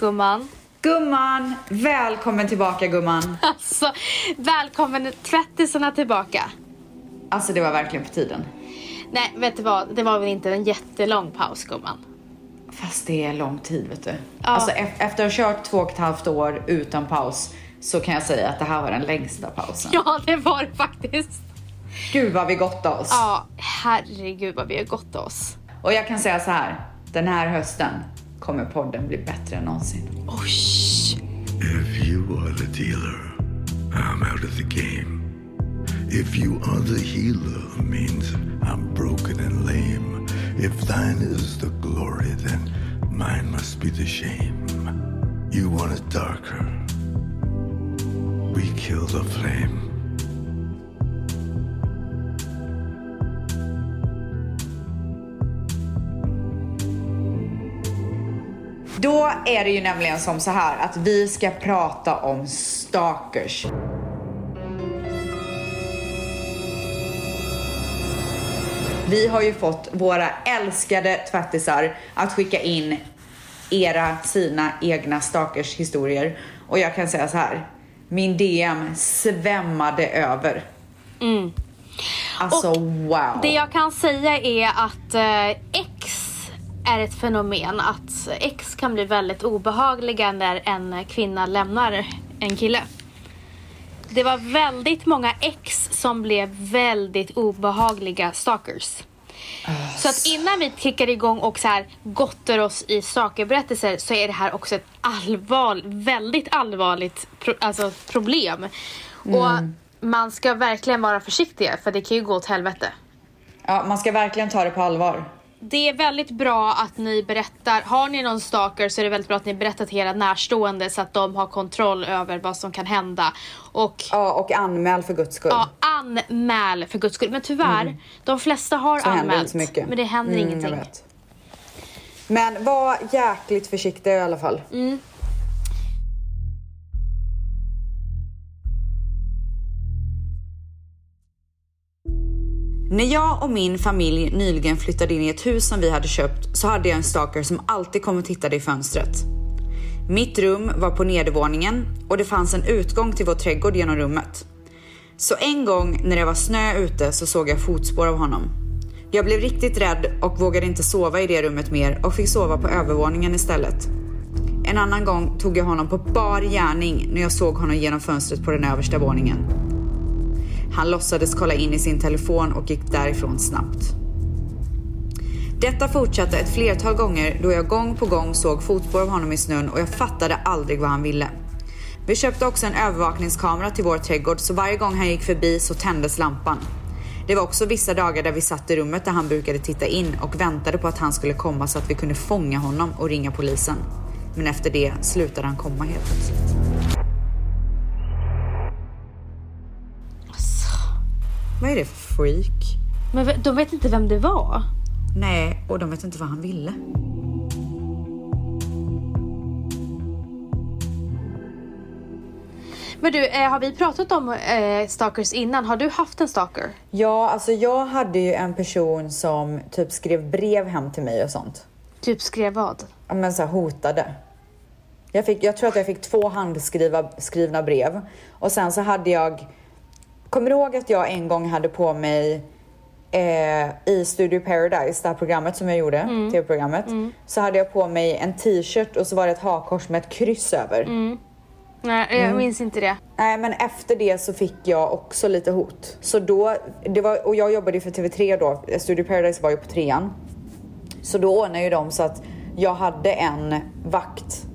gumman. Gumman, välkommen tillbaka gumman. Alltså, välkommen tvättisarna tillbaka. Alltså det var verkligen på tiden. Nej, vet du vad? Det var väl inte en jättelång paus gumman. Fast det är lång tid vet du. Ja. Alltså e- efter att ha kört två och ett halvt år utan paus så kan jag säga att det här var den längsta pausen. Ja, det var det faktiskt. Gud vad vi gottade oss. Ja, herregud vad vi har gått oss. Och jag kan säga så här. Den här hösten kommer podden bli bättre än någonsin. Oj! If you are the dealer, I'm out of the game. If you are the healer, means I'm broken and lame. If thine is the glory, then mine must be the shame. You want it darker. We kill the flame. Då är det ju nämligen som så här att vi ska prata om stalkers. Vi har ju fått våra älskade tvättisar att skicka in era, sina egna stalkers historier. Och jag kan säga så här, min DM svämmade över. Alltså wow. Det jag kan säga är att eh, är ett fenomen. Att X kan bli väldigt obehagliga när en kvinna lämnar en kille. Det var väldigt många ex som blev väldigt obehagliga stalkers. Så att innan vi kickar igång och så här gottar oss i sakerberättelser så är det här också ett allvar, väldigt allvarligt pro, alltså problem. Och man ska verkligen vara försiktig för det kan ju gå åt helvete. Ja, man ska verkligen ta det på allvar. Det är väldigt bra att ni berättar, har ni någon stalker så är det väldigt bra att ni berättar till era närstående så att de har kontroll över vad som kan hända. Och Ja, och anmäl för guds skull. ja, anmäl för guds skull. Men tyvärr, de flesta har Mm. Så anmält. mycket. Men det händer Mm, ingenting. Men var jäkligt försiktig i alla fall. Mm. När jag och min familj nyligen flyttade in i ett hus som vi hade köpt så hade jag en stalker som alltid kom och tittade i fönstret. Mitt rum var på nedervåningen och det fanns en utgång till vår trädgård genom rummet. Så en gång när det var snö ute så såg jag fotspår av honom. Jag blev riktigt rädd och vågade inte sova i det rummet mer och fick sova på övervåningen istället. En annan gång tog jag honom på bar gärning när jag såg honom genom fönstret på den översta våningen. Han låtsades kolla in i sin telefon och gick därifrån snabbt. Detta fortsatte ett flertal gånger då jag gång på gång såg fotspår av honom i snön och jag fattade aldrig vad han ville. Vi köpte också en övervakningskamera till vår trädgård så varje gång han gick förbi så tändes lampan. Det var också vissa dagar där vi satt i rummet där han brukade titta in och väntade på att han skulle komma så att vi kunde fånga honom och ringa polisen. Men efter det slutade han komma helt plötsligt. Vad är det för freak? Men de vet inte vem det var. Nej, och de vet inte vad han ville. Men du, eh, har vi pratat om eh, stalkers innan? Har du haft en stalker? Ja, alltså jag hade ju en person som typ skrev brev hem till mig och sånt. Typ skrev vad? Ja, men så här hotade. Jag, fick, jag tror att jag fick två handskrivna skrivna brev. Och sen så hade jag... Kommer du ihåg att jag en gång hade på mig eh, i Studio Paradise, det här programmet som jag gjorde, tv-programmet. Så hade jag på mig en t-shirt och så var det ett hakkors med ett kryss över. Nej, jag Mm. minns inte det. Nej men efter det så fick jag också lite hot. Så då, det var, och jag jobbade ju för TV3 då, Studio Paradise var ju på trean. Så då ordnade ju de så att jag hade en vakt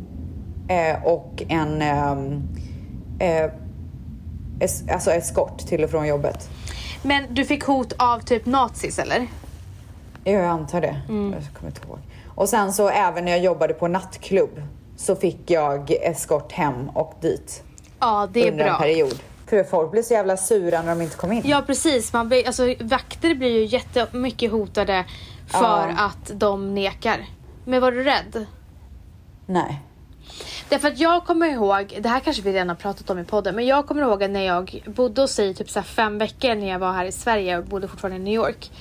eh, och en ehm, eh, es, alltså eskort till och från jobbet. Men du fick hot av typ nazis eller? Ja, jag antar det. Jag kommer inte ihåg. Och sen så även när jag jobbade på nattklubb så fick jag eskort hem och dit Ja, det är under en bra. period. För folk blev så jävla sura när de inte kom in. Ja precis, man blir, alltså, vakter blir ju jättemycket hotade för Ja. att de nekar. Men var du rädd? Nej. Därför att jag kommer ihåg, det här kanske vi redan har pratat om i podden, men jag kommer ihåg när jag bodde hos sig typ så fem veckor när jag var här i Sverige och bodde fortfarande i New York.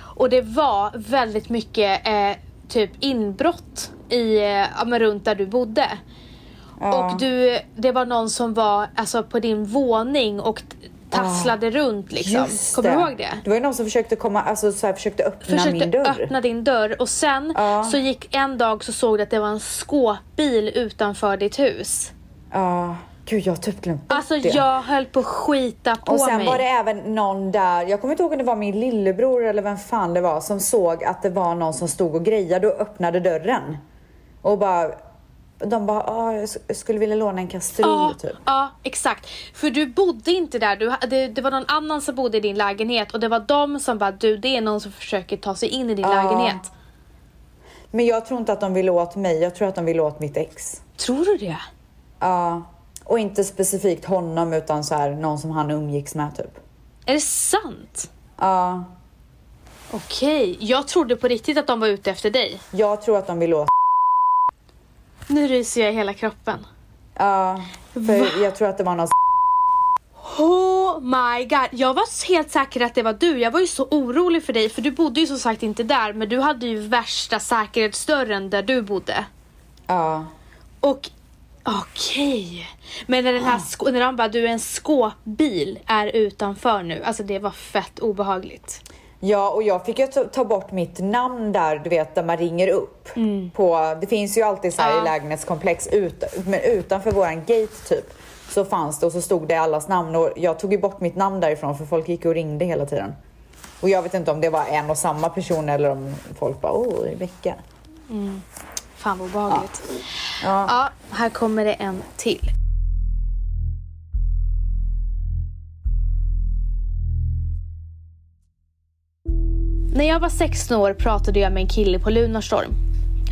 Och det var väldigt mycket eh, typ inbrott i, eh, ja, men runt där du bodde. Och du, det var någon som var alltså, på din våning och tasslade runt liksom. Kommer du ihåg det? Det var ju någon som försökte komma, alltså så här, försökte öppna Försökte min dörr. öppna din dörr och sen Ja. så gick en dag så såg du att det var en skåpbil utanför ditt hus. Ja, gud jag har typ glömt Alltså det. jag höll på att skita på Och sen mig. var det även någon där, jag kommer inte ihåg om det var min lillebror eller vem fan det var som såg att det var någon som stod och grejade och öppnade dörren. Och bara, de bara, ah, jag sk- skulle vilja låna en kastrull Ja, typ. ja, exakt. För du bodde inte där. Du, det, det var någon annan som bodde i din lägenhet och det var de som bara, du det är någon som försöker ta sig in i din Ja. lägenhet. Men jag tror inte att de ville åt mig, jag tror att de ville åt mitt ex. Tror du det? Ja, och inte specifikt honom utan så här någon som han umgicks med typ. Är det sant? Ja, Okej, jag trodde på riktigt att de var ute efter dig. jag tror att de ville åt Nu ryser jag i hela kroppen. Ja, för jag tror att det var någon Oh my god, jag var helt säker att det var du. Jag var ju så orolig för dig för du bodde ju som sagt inte där men du hade ju värsta säkerhetsdörren där du bodde. Ja, Och okej. Men när den här skå- när de bara du är en skåpbil är utanför nu. Alltså det var fett obehagligt. Ja, och jag fick ju ta, bort mitt namn där, du vet, där man ringer upp. På, det finns ju alltid så här Ja. i lägenhetskomplex, ut, men utanför våran gate typ, så fanns det och så stod det allas namn och jag tog ju bort mitt namn därifrån för folk gick och ringde hela tiden. Och jag vet inte om det var en och samma person eller om folk bara, åh, Rebecka. Fan vad obehagligt. Ja. Ja, här kommer det en till. När jag var 16 år pratade jag med en kille på Lunarstorm.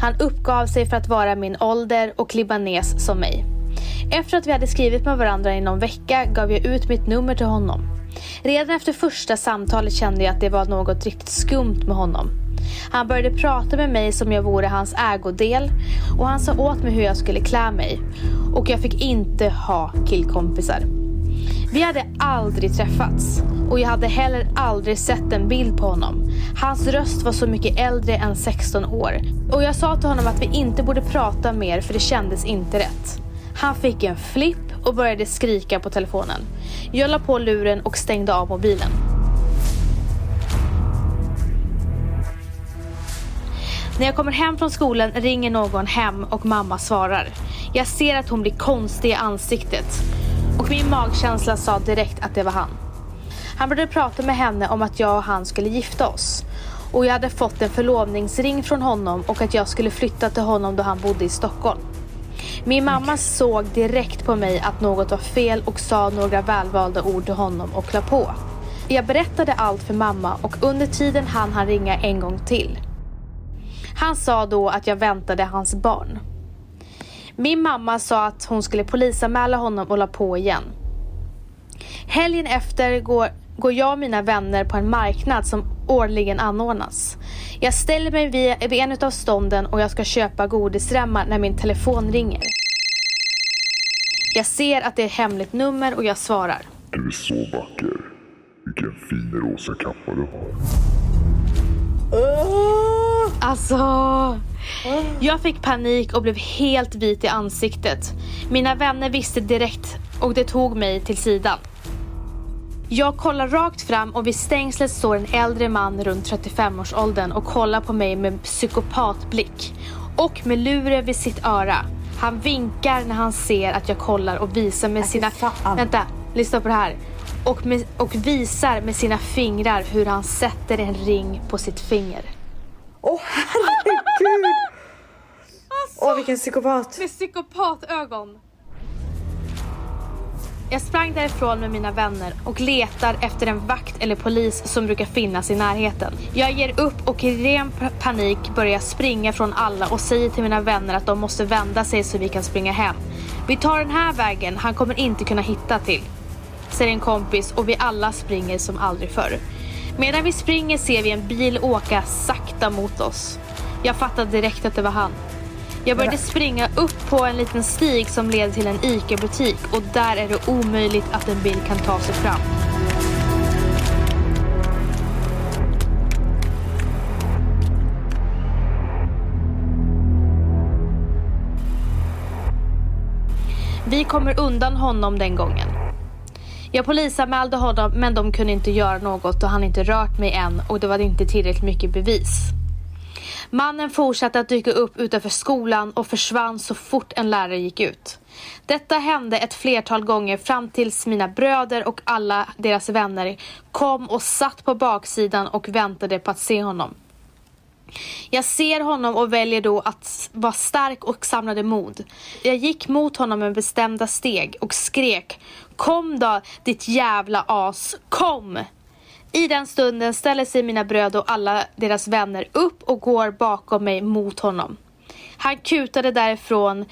Han uppgav sig för att vara min ålder och libanes som mig. Efter att vi hade skrivit med varandra i någon vecka gav jag ut mitt nummer till honom. Redan efter första samtalet kände jag att det var något riktigt skumt med honom. Han började prata med mig som jag vore hans ägodel och han sa åt mig hur jag skulle klä mig. Och jag fick inte ha killkompisar. Vi hade aldrig träffats och jag hade heller aldrig sett en bild på honom. Hans röst var så mycket äldre än 16 år och jag sa till honom att vi inte borde prata mer för det kändes inte rätt. Han fick en flipp och började skrika på telefonen. Jag la på luren och stängde av mobilen. När jag kommer hem från skolan ringer någon hem och mamma svarar. Jag ser att hon blir konstig i ansiktet och min magkänsla sa direkt att det var han. Han började prata med henne om att jag och han skulle gifta oss och jag hade fått en förlovningsring från honom och att jag skulle flytta till honom då han bodde i Stockholm. Min mamma såg direkt på mig att något var fel och sa några välvalda ord till honom och la på. Jag berättade allt för mamma och under tiden hann han ringa en gång till. Han sa då att jag väntade hans barn. Min mamma sa att hon skulle polisanmäla honom och la på igen. Helgen efter går, går jag och mina vänner på en marknad som årligen anordnas. Jag ställer mig vid, vid en av stånden och jag ska köpa godisremmar när min telefon ringer. Jag ser att det är ett hemligt nummer och jag svarar. Du är så vacker. Vilken fin rosa kappa du har. Alltså, jag fick panik och blev helt vit i ansiktet. Mina vänner visste direkt och det tog mig till sidan. Jag kollar rakt fram och vid stängslet står en äldre man runt 35-årsåldern och kollar på mig med psykopatblick. Och med luren vid sitt öra. Han vinkar när han ser att jag kollar och visar med fy sina... Vänta, lyssna på det här. Och, med, och visar med sina fingrar hur han sätter en ring på sitt finger. Åh herregud! Åh vilken psykopat. Med psykopatögon. Jag sprang därifrån med mina vänner och letar efter en vakt eller polis som brukar finnas i närheten. Jag ger upp och i ren panik börjar jag springa från alla och säger till mina vänner att de måste vända sig så vi kan springa hem. Vi tar den här vägen, han kommer inte kunna hitta till. Säger en kompis och vi alla springer som aldrig förr. Medan vi springer ser vi en bil åka sakta mot oss. Jag fattade direkt att det var han. Jag började springa upp på en liten stig som leder till en ICA-butik och där är det omöjligt att en bil kan ta sig fram. Vi kommer undan honom den gången. Jag polisanmälde honom men de kunde inte göra något och han inte rört mig än och det var inte tillräckligt mycket bevis. Mannen fortsatte att dyka upp utanför skolan och försvann så fort en lärare gick ut. Detta hände ett flertal gånger fram tills mina bröder och alla deras vänner kom och satt på baksidan och väntade på att se honom. Jag ser honom och väljer då att vara stark och samlade mod. Jag gick mot honom med bestämda steg och skrek Kom då ditt jävla as, kom! I den stunden ställer sig mina bröder och alla deras vänner upp och går bakom mig mot honom. Han kutade därifrån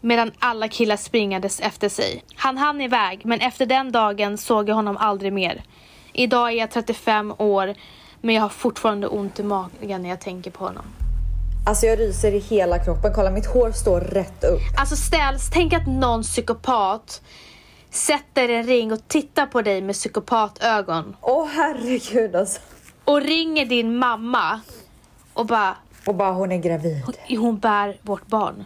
medan alla killar springades efter sig. Han hann iväg men efter den dagen såg jag honom aldrig mer. Idag är jag 35 år men jag har fortfarande ont i magen när jag tänker på honom. Alltså jag ryser i hela kroppen. Kolla mitt hår står rätt upp. Alltså ställs, tänk att någon psykopat sätter en ring och tittar på dig med psykopatögon. Åh herregud alltså. Och ringer din mamma och bara, Och bara hon är gravid. hon bär vårt barn.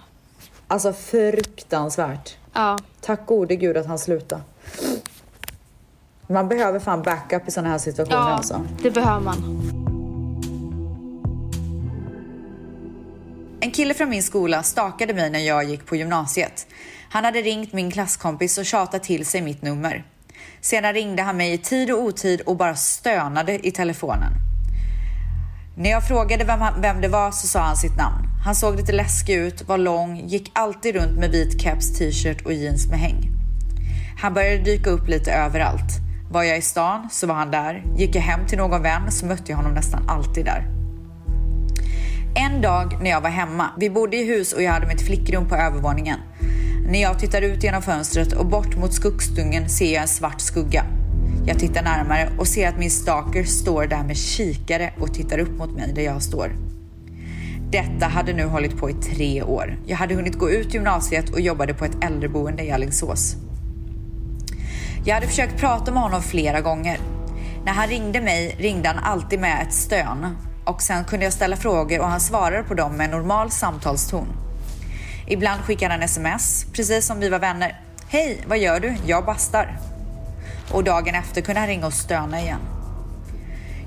Alltså fruktansvärt. Ja, Tack gode gud att han slutade. Man behöver fan backup i sådana här situationer ja alltså. det behöver man. En kille från min skola stakade mig när jag gick på gymnasiet. Han hade ringt min klasskompis och tjatat till sig mitt nummer. Sedan ringde han mig i tid och otid och bara stönade i telefonen. När jag frågade vem, han, vem det var så sa han sitt namn. Han såg lite läskig ut, var lång, gick alltid runt med vit keps, t-shirt och jeans med häng. Han började dyka upp lite överallt. Var jag i stan så var han där. Gick jag hem till någon vän så mötte jag honom nästan alltid där. En dag när jag var hemma, vi bodde i hus och jag hade mitt flickrum på övervåningen. När jag tittar ut genom fönstret och bort mot skuggstungen ser jag en svart skugga. Jag tittar närmare och ser att min stalker står där med kikare och tittar upp mot mig där jag står. Detta hade nu hållit på i tre år. Jag hade hunnit gå ut gymnasiet och jobbade på ett äldreboende i Alingsås. Jag hade försökt prata med honom flera gånger. När han ringde mig ringde han alltid med ett stön och sen kunde jag ställa frågor och han svarade på dem med en normal samtalston. Ibland skickade han sms, precis som vi var vänner. Hej, vad gör du? Jag bastar. Och dagen efter kunde han ringa och stöna igen.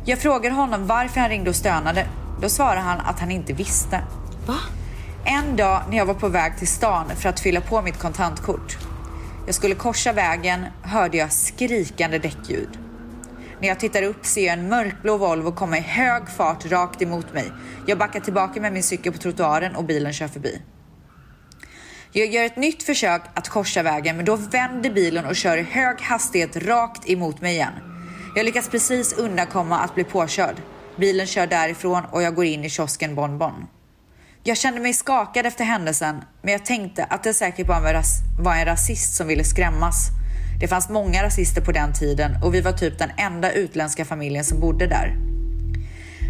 Jag frågade honom varför han ringde och stönade. Då svarade han att han inte visste. Va? En dag när jag var på väg till stan för att fylla på mitt kontantkort. Jag skulle korsa vägen hörde jag skrikande däckljud. När jag tittar upp ser jag en mörkblå Volvo komma i hög fart rakt emot mig. Jag backar tillbaka med min cykel på trottoaren och bilen kör förbi. Jag gör ett nytt försök att korsa vägen men då vänder bilen och kör i hög hastighet rakt emot mig igen. Jag lyckas precis undkomma att bli påkörd. Bilen kör därifrån och jag går in i kiosken Bonbon. Jag kände mig skakad efter händelsen men jag tänkte att det säkert bara var, en rasist som ville skrämmas. Det fanns många rasister på den tiden och vi var typ den enda utländska familjen som bodde där.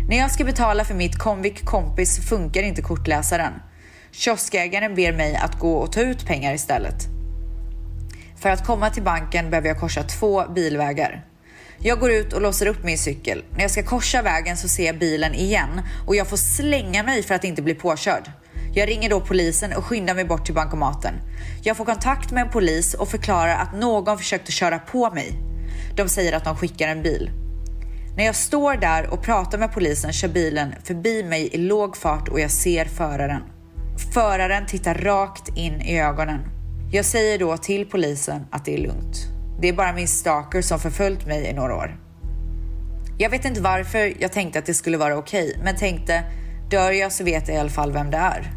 När jag ska betala för mitt Comviq kompis funkar inte kortläsaren. Kioskägaren ber mig att gå och ta ut pengar istället. För att komma till banken behöver jag korsa två bilvägar. Jag går ut och låser upp min cykel. När jag ska korsa vägen så ser jag bilen igen och jag får slänga mig för att inte bli påkörd. Jag ringer då polisen och skyndar mig bort till bankomaten. Jag får kontakt med en polis och förklarar att någon försökte köra på mig. De säger att de skickar en bil. När jag står där och pratar med polisen kör bilen förbi mig i låg fart och jag ser föraren. Föraren tittar rakt in i ögonen. Jag säger då till polisen att det är lugnt. Det är bara min stalker som förföljt mig i några år. Jag vet inte varför jag tänkte att det skulle vara okej, men tänkte dör jag så vet jag i alla fall vem det är.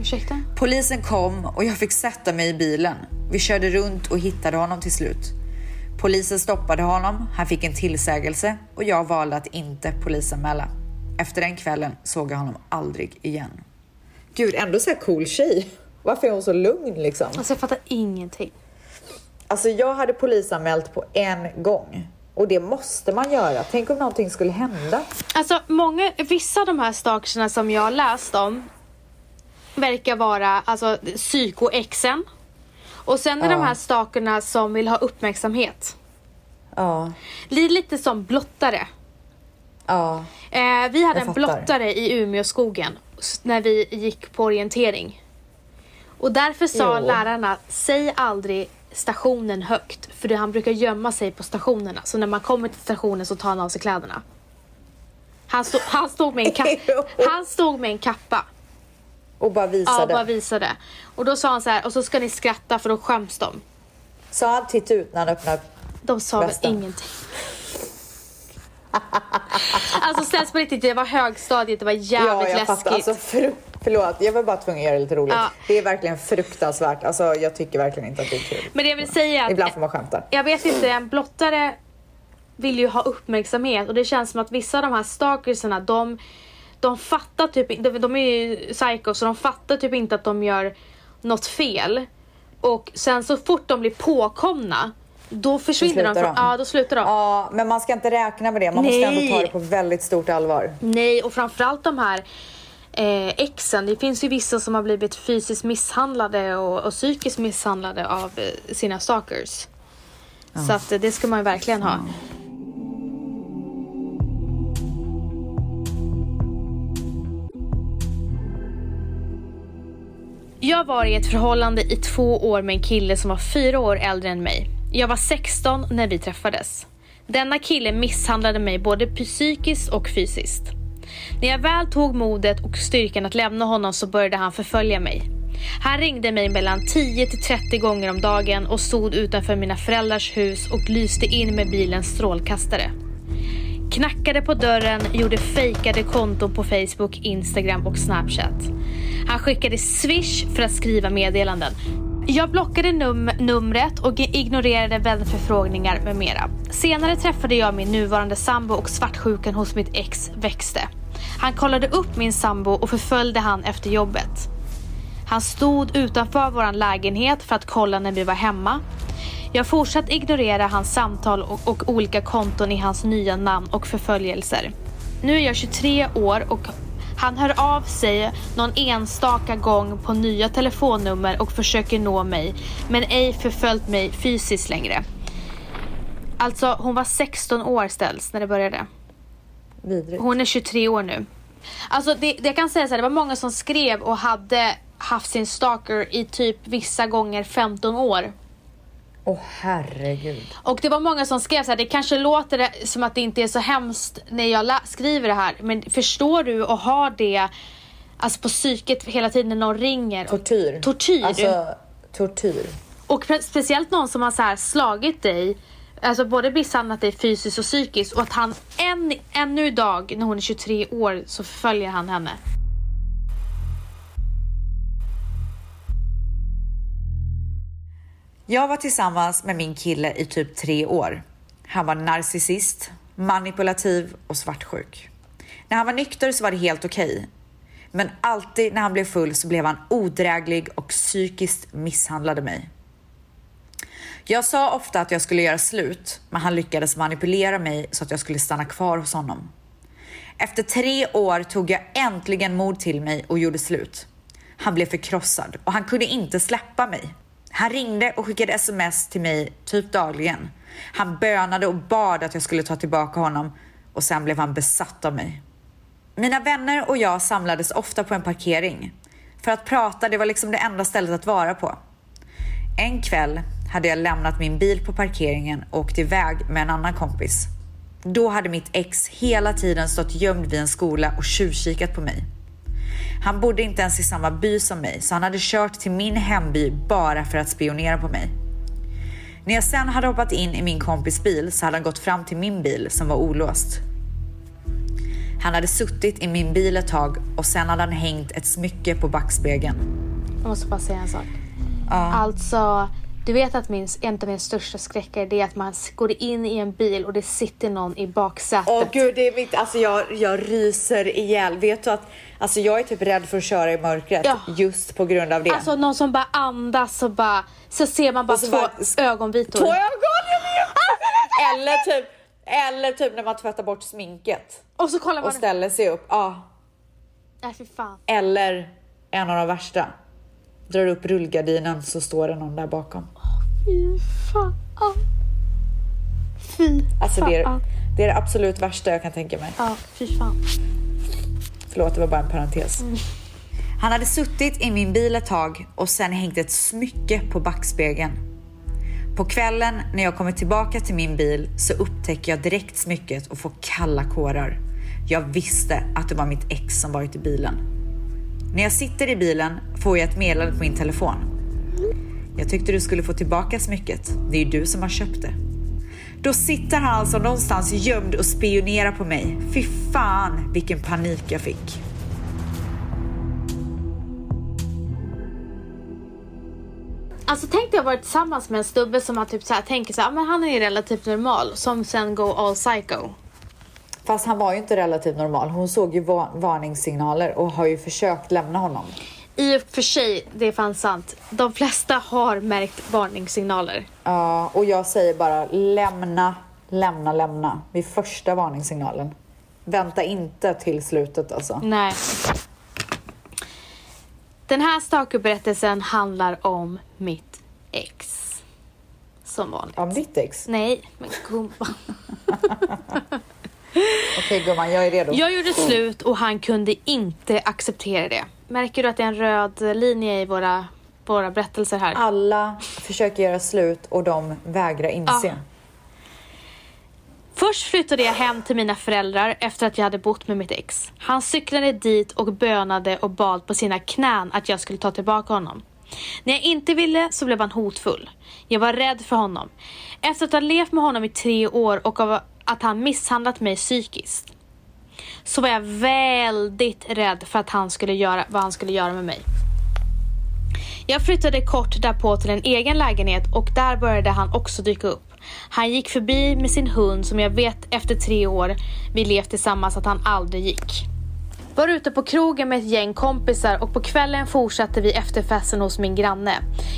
Ursäkta? Polisen kom och jag fick sätta mig i bilen. Vi körde runt och hittade honom till slut. Polisen stoppade honom, han fick en tillsägelse och jag valde att inte polisanmäla. Efter den kvällen såg jag honom aldrig igen. Gud, ändå så här cool tjej. Varför är hon så lugn liksom? Alltså jag fattar ingenting. Alltså jag hade polisanmält på en gång. Och det måste man göra. Tänk om någonting skulle hända. Alltså många, vissa av de här stalkerserna som jag har läst om verkar vara alltså psyko-exen. Och sen är Ja. de här stalkerna som vill ha uppmärksamhet. Ja, Det är lite som blottare. ja, Eh, vi hade en blottare i Umeåskogen när vi gick på orientering. Och därför sa Jo. lärarna, säg aldrig stationen högt. För det, han brukar gömma sig på stationerna. Så när man kommer till stationen så tar han av sig kläderna. Han, stod, han, stod, med en ka- Jo. han stod med en kappa. Och bara Ja, visade. bara visade. Och då sa han så här, och så ska ni skratta för då skäms de. Sa han titt ut när han öppnade? De sa väl ingenting. alltså ställs på riktigt, det var högstadiet, det var jävligt Ja, jag läskigt. fattar. Alltså, för, förlåt, jag var bara tvungen att göra det lite roligt. Ja. Det är verkligen fruktansvärt. Alltså, jag tycker verkligen inte att det är kul. Men det jag vill säga att Ibland får man skämta. jag vet inte, en blottare vill ju ha uppmärksamhet och det känns som att vissa av de här stalkersarna de, de fattar typ inte, de, de är ju psycho så de fattar typ inte att de gör något fel. Och sen så fort de blir påkomna då försvinner de. slutar Från, de. ja, då slutar de. Ja, men man ska inte räkna med det. Man måste ändå Nej. ta det på väldigt stort allvar. Nej, och framförallt de här eh, exen. Det finns ju vissa som har blivit fysiskt misshandlade och, och psykiskt misshandlade av eh, sina stalkers. Så att eh, det ska man ju verkligen ha. Jag var i ett förhållande i två år med en kille som var fyra år äldre än mig. Jag var 16 när vi träffades. Denna kille misshandlade mig både psykiskt och fysiskt. När jag väl tog modet och styrkan att lämna honom så började han förfölja mig. Han ringde mig mellan 10 till 30 gånger om dagen och stod utanför mina föräldrars hus och lyste in med bilens strålkastare. Knackade på dörren, gjorde fejkade konton på Facebook, Instagram och Snapchat. Han skickade swish för att skriva meddelanden. Jag blockade num- numret och ignorerade vänförfrågningar med mera. Senare träffade jag min nuvarande sambo och svartsjukan hos mitt ex växte. Han kollade upp min sambo och förföljde han efter jobbet. Han stod utanför vår lägenhet för att kolla när vi var hemma. Jag fortsatte ignorera hans samtal och, och olika konton i hans nya namn och förföljelser. Nu är jag 23 år och han hör av sig någon enstaka gång på nya telefonnummer och försöker nå mig, men ej förföljt mig fysiskt längre. Alltså, hon var 16 år ställs när det började. Vidrigt. Hon är 23 år nu. Alltså det, det jag kan säga så här, det var många som skrev och hade haft sin stalker i typ vissa gånger 15 år. Åh herregud. Och det var många som skrev så här, det kanske låter som att det inte är så hemskt när jag skriver det här. Men förstår du och har det alltså på psyket hela tiden när någon ringer? och- Tortyr. Tortyr. Alltså, tortyr. Och speciellt någon som har så här slagit dig, alltså både misshandlat dig fysiskt och psykiskt och att han än, ännu idag när hon är 23 år så förföljer han henne. Jag var tillsammans med min kille i typ tre år. Han var narcissist, manipulativ och svartsjuk. När han var nykter så var det helt okej. Men alltid när han blev full så blev han odräglig och psykiskt misshandlade mig. Jag sa ofta att jag skulle göra slut, men han lyckades manipulera mig så att jag skulle stanna kvar hos honom. Efter tre år tog jag äntligen mod till mig och gjorde slut. Han blev förkrossad och han kunde inte släppa mig. Han ringde och skickade sms till mig typ dagligen. Han bönade och bad att jag skulle ta tillbaka honom och sen blev han besatt av mig. Mina vänner och jag samlades ofta på en parkering. För att prata, det var liksom det enda stället att vara på. En kväll hade jag lämnat min bil på parkeringen och åkt iväg med en annan kompis. Då hade mitt ex hela tiden stått gömd vid en skola och tjuvkikat på mig. Han bodde inte ens i samma by som mig så han hade kört till min hemby bara för att spionera på mig. När jag sen hade hoppat in i min kompis bil så hade han gått fram till min bil som var olåst. Han hade suttit i min bil ett tag och sen hade han hängt ett smycke på backspegeln. Jag måste bara säga en sak. Alltså, du vet att min, en av mina största skräckar är att man går in i en bil och det sitter någon i baksätet. Åh gud, det är mitt, alltså jag, jag ryser ihjäl. Vet du att alltså jag är typ rädd för att köra i mörkret Ja. just på grund av det. Alltså någon som bara andas och bara, så ser man bara två bara- ögonvitor. Två ögon, vet! eller, typ, eller typ när man tvättar bort sminket Och så kollar man. och ställer sig upp. Ja. Nej fy fan. Eller en av de värsta. Drar upp rullgardinen så står det någon där bakom. Fy fan. Fy Alltså det är, fan. det är det absolut värsta jag kan tänka mig. Ja, fy fan. Förlåt, det var bara en parentes. Han hade suttit i min bil ett tag och sen hängt ett smycke på backspegeln. På kvällen när jag kommer tillbaka till min bil så upptäcker jag direkt smycket och får kalla kårar. Jag visste att det var mitt ex som varit i bilen. När jag sitter i bilen får jag ett meddelande på min telefon. Jag tyckte du skulle få tillbaka smycket. Det är ju du som har köpt det. Då sitter han alltså någonstans gömd och spionerar på mig. Fy fan vilken panik jag fick. Alltså tänk dig att vara tillsammans med en stubbe som man typ så här, tänker så här, men han är relativt normal, som sen går all psycho. Fast han var ju inte relativt normal. Hon såg ju va- varningssignaler och har ju försökt lämna honom. I och för sig, det är fan sant. De flesta har märkt varningssignaler. Ja, och jag säger bara lämna, lämna, lämna vid första varningssignalen. Vänta inte till slutet alltså. Nej. Den här stalkerberättelsen handlar om mitt ex. Som vanligt. Om ditt ex? Nej, men gumman. Okej gumman, jag är redo. Jag gjorde slut och han kunde inte acceptera det. Märker du att det är en röd linje i våra, våra berättelser här? Alla försöker göra slut och de vägrar inse. Ja. Först flyttade jag hem till mina föräldrar efter att jag hade bott med mitt ex. Han cyklade dit och bönade och bad på sina knän att jag skulle ta tillbaka honom. När jag inte ville så blev han hotfull. Jag var rädd för honom. Efter att ha levt med honom i tre år och av att han misshandlat mig psykiskt så var jag väldigt rädd för att han skulle göra vad han skulle göra med mig. Jag flyttade kort därpå till en egen lägenhet och där började han också dyka upp. Han gick förbi med sin hund som jag vet efter tre år vi levt tillsammans att han aldrig gick. Var ute på krogen med ett gäng kompisar och på kvällen fortsatte vi efterfesten hos min granne.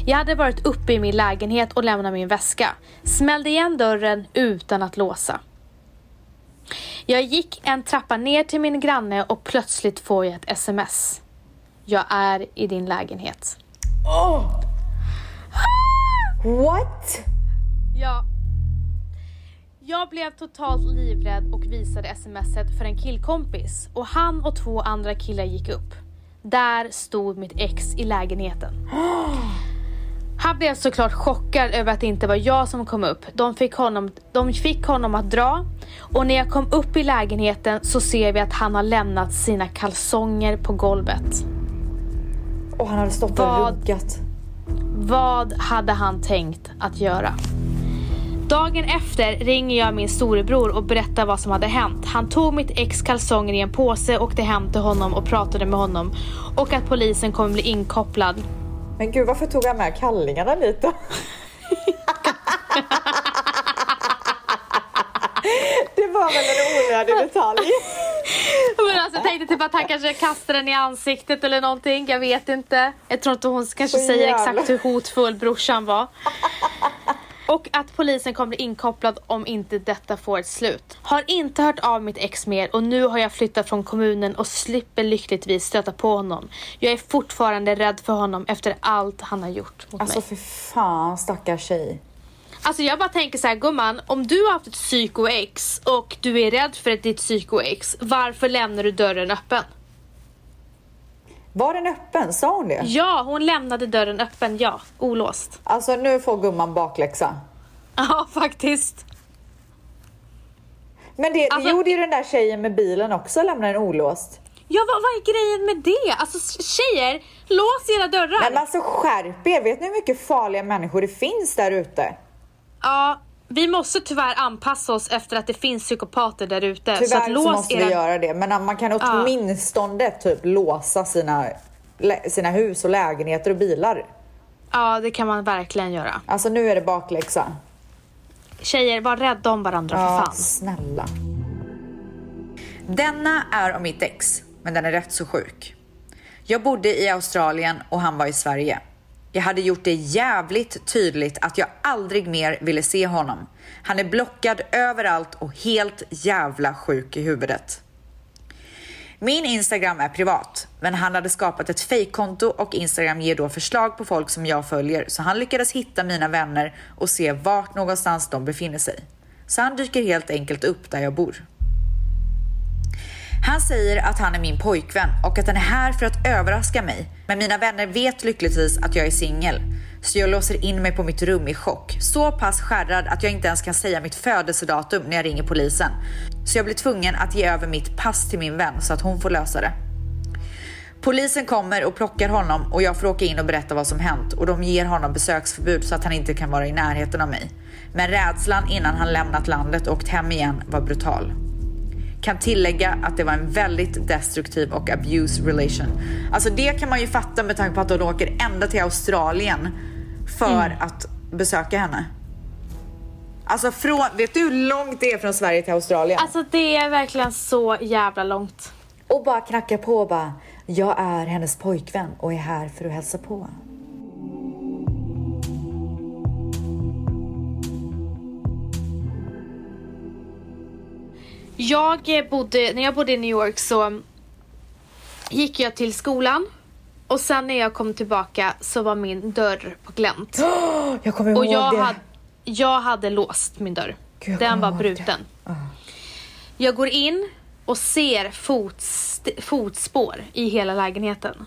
Jag hade varit uppe i min lägenhet och lämnat min väska. Smällde igen dörren utan att låsa. Jag gick en trappa ner till min granne och plötsligt får jag ett sms. Jag är i din lägenhet. What? Ja. Jag blev totalt livrädd och visade smset för en killkompis och han och två andra killar gick upp. Där stod mitt ex i lägenheten. Han blev såklart chockad över att det inte var jag som kom upp. De fick, honom, de fick honom att dra och när jag kom upp i lägenheten så ser vi att han har lämnat sina kalsonger på golvet. Och han hade stått och Vad? ruggat. Vad hade han tänkt att göra? Dagen efter ringer jag min storebror och berättar vad som hade hänt. Han tog mitt ex kalsonger i en påse, åkte hem till honom och pratade med honom. Och att polisen kommer bli inkopplad. Men gud, varför tog han med kallingarna lite? det var väl en onödig detalj? Men alltså, jag tänkte typ att han kanske kastade den i ansiktet eller någonting. Jag vet inte. Jag tror inte hon kanske Så säger jävla- exakt hur hotfull brorsan var. Och att polisen kommer bli inkopplad om inte detta får ett slut. Har inte hört av mitt ex mer och nu har jag flyttat från kommunen och slipper lyckligtvis stöta på honom. Jag är fortfarande rädd för honom efter allt han har gjort mot Alltså mig. för fan stackars tjej. Alltså jag bara tänker så här, gumman, om du har haft ett psyko-ex och du är rädd för ditt psyko-ex, varför lämnar du dörren öppen? Var den öppen? Sa hon det? Ja, hon lämnade dörren öppen, ja. Olåst. Alltså nu får gumman bakläxa. Ja, faktiskt. Men det, det Alltså- gjorde ju den där tjejen med bilen också, lämnade den olåst. Ja, vad, vad är grejen med det? Alltså tjejer, lås era dörrar. Men alltså skärp er, vet ni hur mycket farliga människor det finns där ute? Ja, vi måste tyvärr anpassa oss efter att det finns psykopater där ute. Tyvärr Så att så, måste era... vi göra det, men man kan åtminstone typ låsa sina, sina hus och lägenheter och bilar. Ja, det kan man verkligen göra. Alltså nu är det bakläxa. Tjejer, var rädda om varandra för Ja, fan. snälla. Denna är om mitt ex, men den är rätt så sjuk. Jag bodde i Australien och han var i Sverige. Jag hade gjort det jävligt tydligt att jag aldrig mer ville se honom. Han är blockad överallt och helt jävla sjuk i huvudet. Min Instagram är privat, men han hade skapat ett fejkkonto och Instagram ger då förslag på folk som jag följer, så han lyckades hitta mina vänner och se vart någonstans de befinner sig. Så han dyker helt enkelt upp där jag bor. Han säger att han är min pojkvän och att han är här för att överraska mig. Men mina vänner vet lyckligtvis att jag är singel. Så jag låser in mig på mitt rum i chock. Så pass skärrad att jag inte ens kan säga mitt födelsedatum när jag ringer polisen. Så jag blir tvungen att ge över mitt pass till min vän så att hon får lösa det. Polisen kommer och plockar honom och jag får åka in och berätta vad som hänt och de ger honom besöksförbud så att han inte kan vara i närheten av mig. Men rädslan innan han lämnat landet och åkt hem igen var brutal. Kan tillägga att det var en väldigt destruktiv och abuse relation. Alltså det kan man ju fatta med tanke på att de åker ända till Australien för att besöka henne. Alltså från, vet du hur långt det är från Sverige till Australien? Alltså det är verkligen så jävla långt. Och bara knackar på och bara, jag är hennes pojkvän och är här för att hälsa på. Jag bodde, när jag bodde i New York så gick jag till skolan och sen när jag kom tillbaka så var min dörr på glänt. Jag kommer ihåg Och jag, det. hade, jag hade låst min dörr. Gud, Den var bruten. Jag går in och ser fotst- fotspår i hela lägenheten.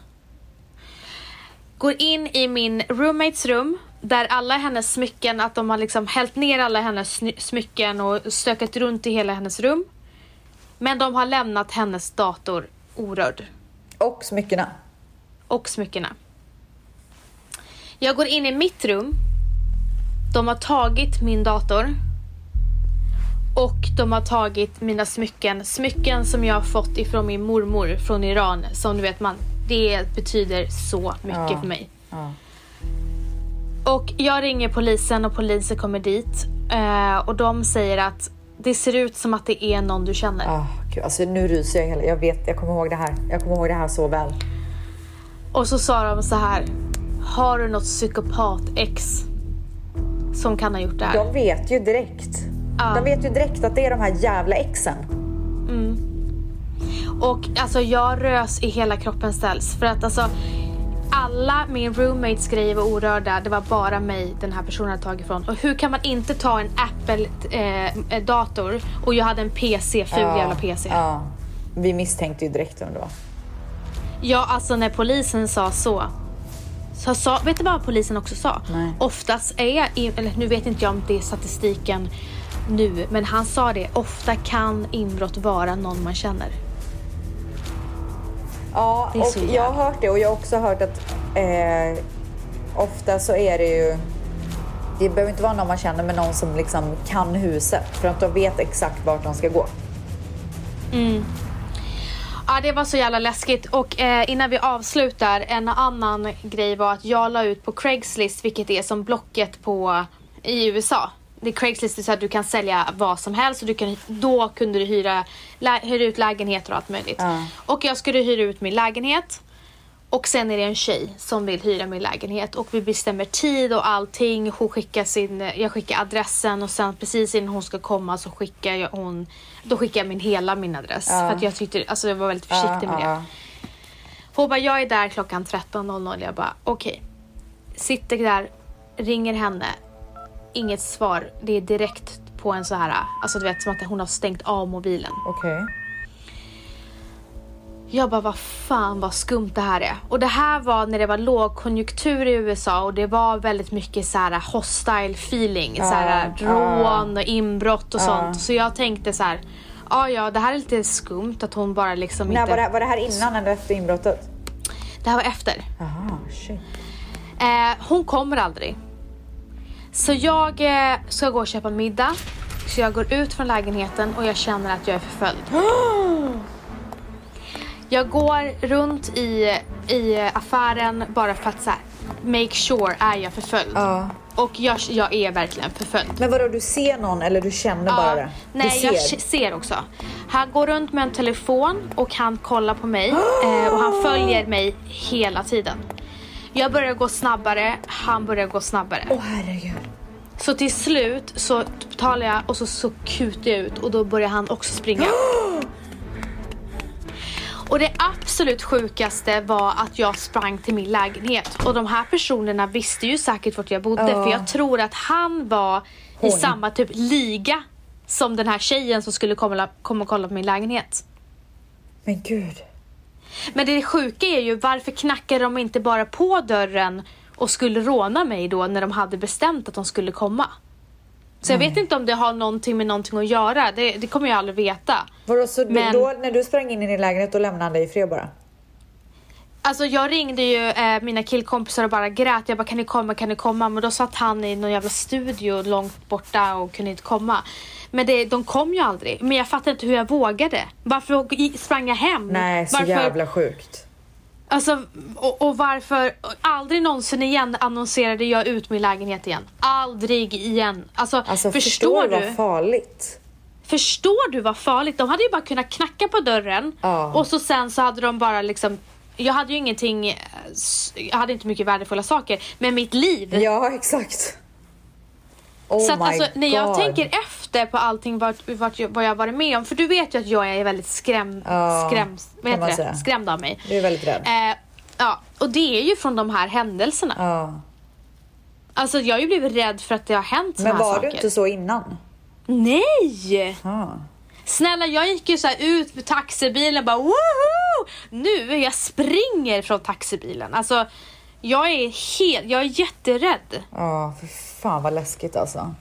Går in i min roommates rum där alla hennes smycken, att de har liksom hällt ner alla hennes smycken och stökat runt i hela hennes rum. Men de har lämnat hennes dator orörd Och smyckena. och smyckena. Jag går in i mitt rum. De har tagit min dator. Och de har tagit mina smycken. Smycken som jag har fått ifrån min mormor från Iran. Som du vet, man, det betyder så mycket Ja. för mig. Ja. Och jag ringer polisen och polisen kommer dit. Eh, och de säger att det ser ut som att det är någon du känner. Ah, gud, alltså nu ryser jag hela. Jag vet, jag kommer ihåg det här. Jag kommer ihåg det här så väl. Och så sa de så här. Har du något psykopat-ex som kan ha gjort det här? De vet ju direkt. Ja. De vet ju direkt att det är de här jävla exen. Och alltså jag rös i hela kroppen ställs. För att alltså alla min roommates grejer var orörda. Det var bara mig den här personen hade tagit ifrån. Och hur kan man inte ta en Apple-dator och jag hade en PC, ful jävla PC. Ja. Ja. Vi misstänkte ju direkt vem det var. alltså när polisen sa så. Så sa, vet du vad polisen också sa? Nej. Oftast är, eller nu vet inte jag om det är statistiken nu, men han sa det. Ofta kan inbrott vara någon man känner. Ja, och jag har hört det och jag har också hört att eh, ofta så är det ju det behöver inte vara någon man känner men någon som liksom kan huset för att de vet exakt vart de ska gå. Ja, det var så jävla läskigt. Och eh, innan vi avslutar, en annan grej var att jag la ut på Craigslist, vilket är som Blocket på, i USA. Det är Craigslist är så att du kan sälja vad som helst och du kan, då kunde du hyra, lä, hyra ut lägenheter och allt möjligt. Ja. Och jag skulle hyra ut min lägenhet. Och sen är det en tjej som vill hyra min lägenhet och vi bestämmer tid och allting. Hon skickar sin, jag skickar adressen och sen precis innan hon ska komma så skickar jag hon, då skickar jag min hela min adress. För att jag tyckte, alltså jag var väldigt försiktig med det. Hon bara, jag är där klockan 13.00. Jag bara, okej. Sitter där, ringer henne. Inget svar. Det är direkt på en så här, alltså du vet som att hon har stängt av mobilen. Okej. Jag bara, vad fan vad skumt det här är. Och det här var när det var lågkonjunktur i USA och det var väldigt mycket så här hostile feeling. så här rån och inbrott och sånt. Så jag tänkte så här, ja ja det här är lite skumt att hon bara liksom När inte... var, det, var det här innan eller efter inbrottet? det här var efter. Jaha, shit. Eh, hon kommer aldrig. Så jag eh, ska gå och köpa middag. Så jag går ut från lägenheten och jag känner att jag är förföljd. Jag går runt i, i affären bara för att så här, make sure, är jag förföljd? Ja. Och jag, jag är verkligen förföljd. Men vadå, du ser någon eller du känner bara det? Nej, du jag ser? se- ser också. Han går runt med en telefon och han kollar på mig eh, och han följer mig hela tiden. Jag börjar gå snabbare, han börjar gå snabbare. Åh herregud. Så till slut så betalar jag och så, så kutar jag ut och då börjar han också springa. Och det absolut sjukaste var att jag sprang till min lägenhet och de här personerna visste ju säkert vart jag bodde Ja. för jag tror att han var i Hon. samma typ liga som den här tjejen som skulle komma, komma och kolla på min lägenhet. Men gud. Men det sjuka är ju varför knackade de inte bara på dörren och skulle råna mig då när de hade bestämt att de skulle komma? Så jag vet inte om det har någonting med någonting att göra. Det, det kommer jag aldrig veta. Vadå, så Men- då, när du sprang in i din lägenhet då lämnade han dig i fred bara? Alltså jag ringde ju eh, mina killkompisar och bara grät. Jag bara kan ni komma, kan ni komma? Men då satt han i någon jävla studio långt borta och kunde inte komma. Men det, de kom ju aldrig. Men jag fattar inte hur jag vågade. Varför sprang jag hem? Nej, så varför, jävla sjukt. Alltså, och, och varför aldrig någonsin igen annonserade jag ut min lägenhet igen. Aldrig igen. Alltså, Alltså förstår förstår du? vad farligt. Förstår du vad farligt? De hade ju bara kunnat knacka på dörren Ja. och så sen så hade de bara liksom jag hade ju ingenting, jag hade inte mycket värdefulla saker, men mitt liv. Ja, exakt. Oh så att alltså, när jag God. tänker efter på allting vart, vart, jag- vad jag varit med om, för du vet ju att jag är väldigt skräm, Ja, skräm, vad heter det? säga. skrämd av mig. Du är väldigt rädd. Eh, ja, och det är ju från de här händelserna. Ja. Alltså jag har ju blivit rädd för att det har hänt Men här var saker. du inte så innan? Nej! Ja. Snälla jag gick ju så här ut med taxibilen bara woho! Nu, jag springer från taxibilen. Alltså jag är helt, jag är jätterädd. Ja, för fan vad läskigt alltså.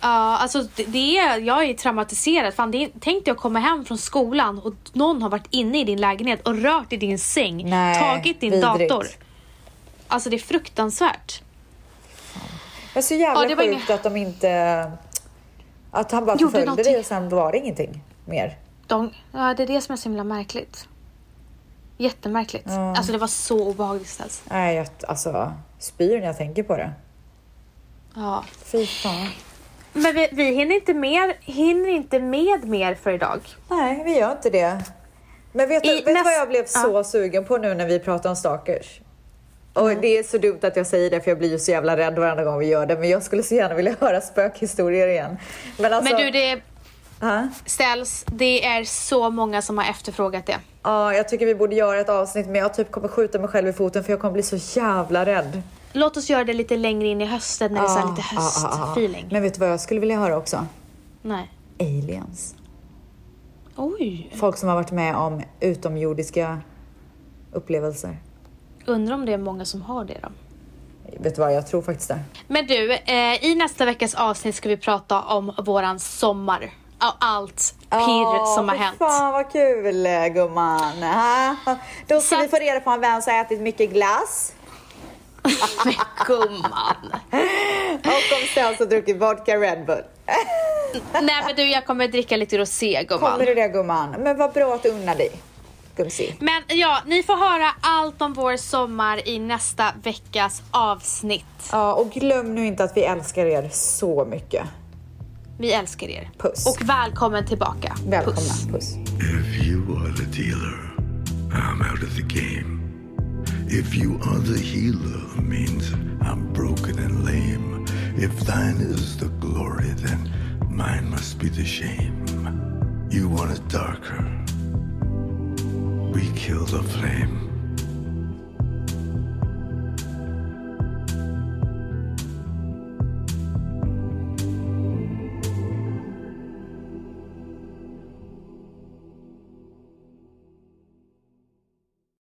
Ja, alltså det, det är, jag är traumatiserad. Fan, det är, tänk dig att komma hem från skolan och någon har varit inne i din lägenhet och rört i din säng, Nej, tagit din vidrigt. dator. Alltså det är fruktansvärt. Men så jävla Ja, det sjukt inga- att de inte... Att han bara förföljde dig och sen var det ingenting mer. De, ja, det är det som är så himla märkligt. Jättemärkligt. Alltså det var så obehagligt ställs. Nej, jag alltså spyr när jag tänker på det. Ja. Fy fan. Men vi, vi hinner, inte mer, hinner inte med mer för idag. Nej, vi gör inte det. Men vet du, I vet vad jag blev så sugen på nu när vi pratar om stalkers? Och Mm. det är så dumt att jag säger det för jag blir ju så jävla rädd varenda gång vi gör det. Men jag skulle så gärna vilja höra spökhistorier igen. Men alltså... Men du, det Ja? ställs. Det är så många som har efterfrågat det. Ja, jag tycker vi borde göra ett avsnitt men jag typ kommer skjuta mig själv i foten för jag kommer bli så jävla rädd. Låt oss göra det lite längre in i hösten när det är så lite Ja, ja, ja, ja. höstfeeling. Men vet du vad jag skulle vilja höra också? Nej. Aliens. Oj. Folk som har varit med om utomjordiska upplevelser. Undrar om det är många som har det då. Vet du vad, jag tror faktiskt det. Men du, eh, i nästa veckas avsnitt ska vi prata om våran sommar. Och allt pirr som har hänt. Fan vad kul gumman. Då ska Så vi få reda på vem som har ätit mycket glass. Men gumman. Och om Stens har druckit vodka Red Bull. Nej men du, jag kommer dricka lite rosé gumman. Kommer du det gumman? Men vad bra att du unnar dig. Gumsi. Men ja, ni får höra allt om vår sommar i nästa veckas avsnitt. Ja, och glöm nu inte att vi älskar er så mycket. Vi älskar er. Puss. Och välkommen tillbaka. Välkomna. Puss. Puss. If you are the dealer, I'm out of the game. If you are the healer, means I'm broken and lame. If thine is the glory, then mine must be the shame. You want it darker? We kill the flame.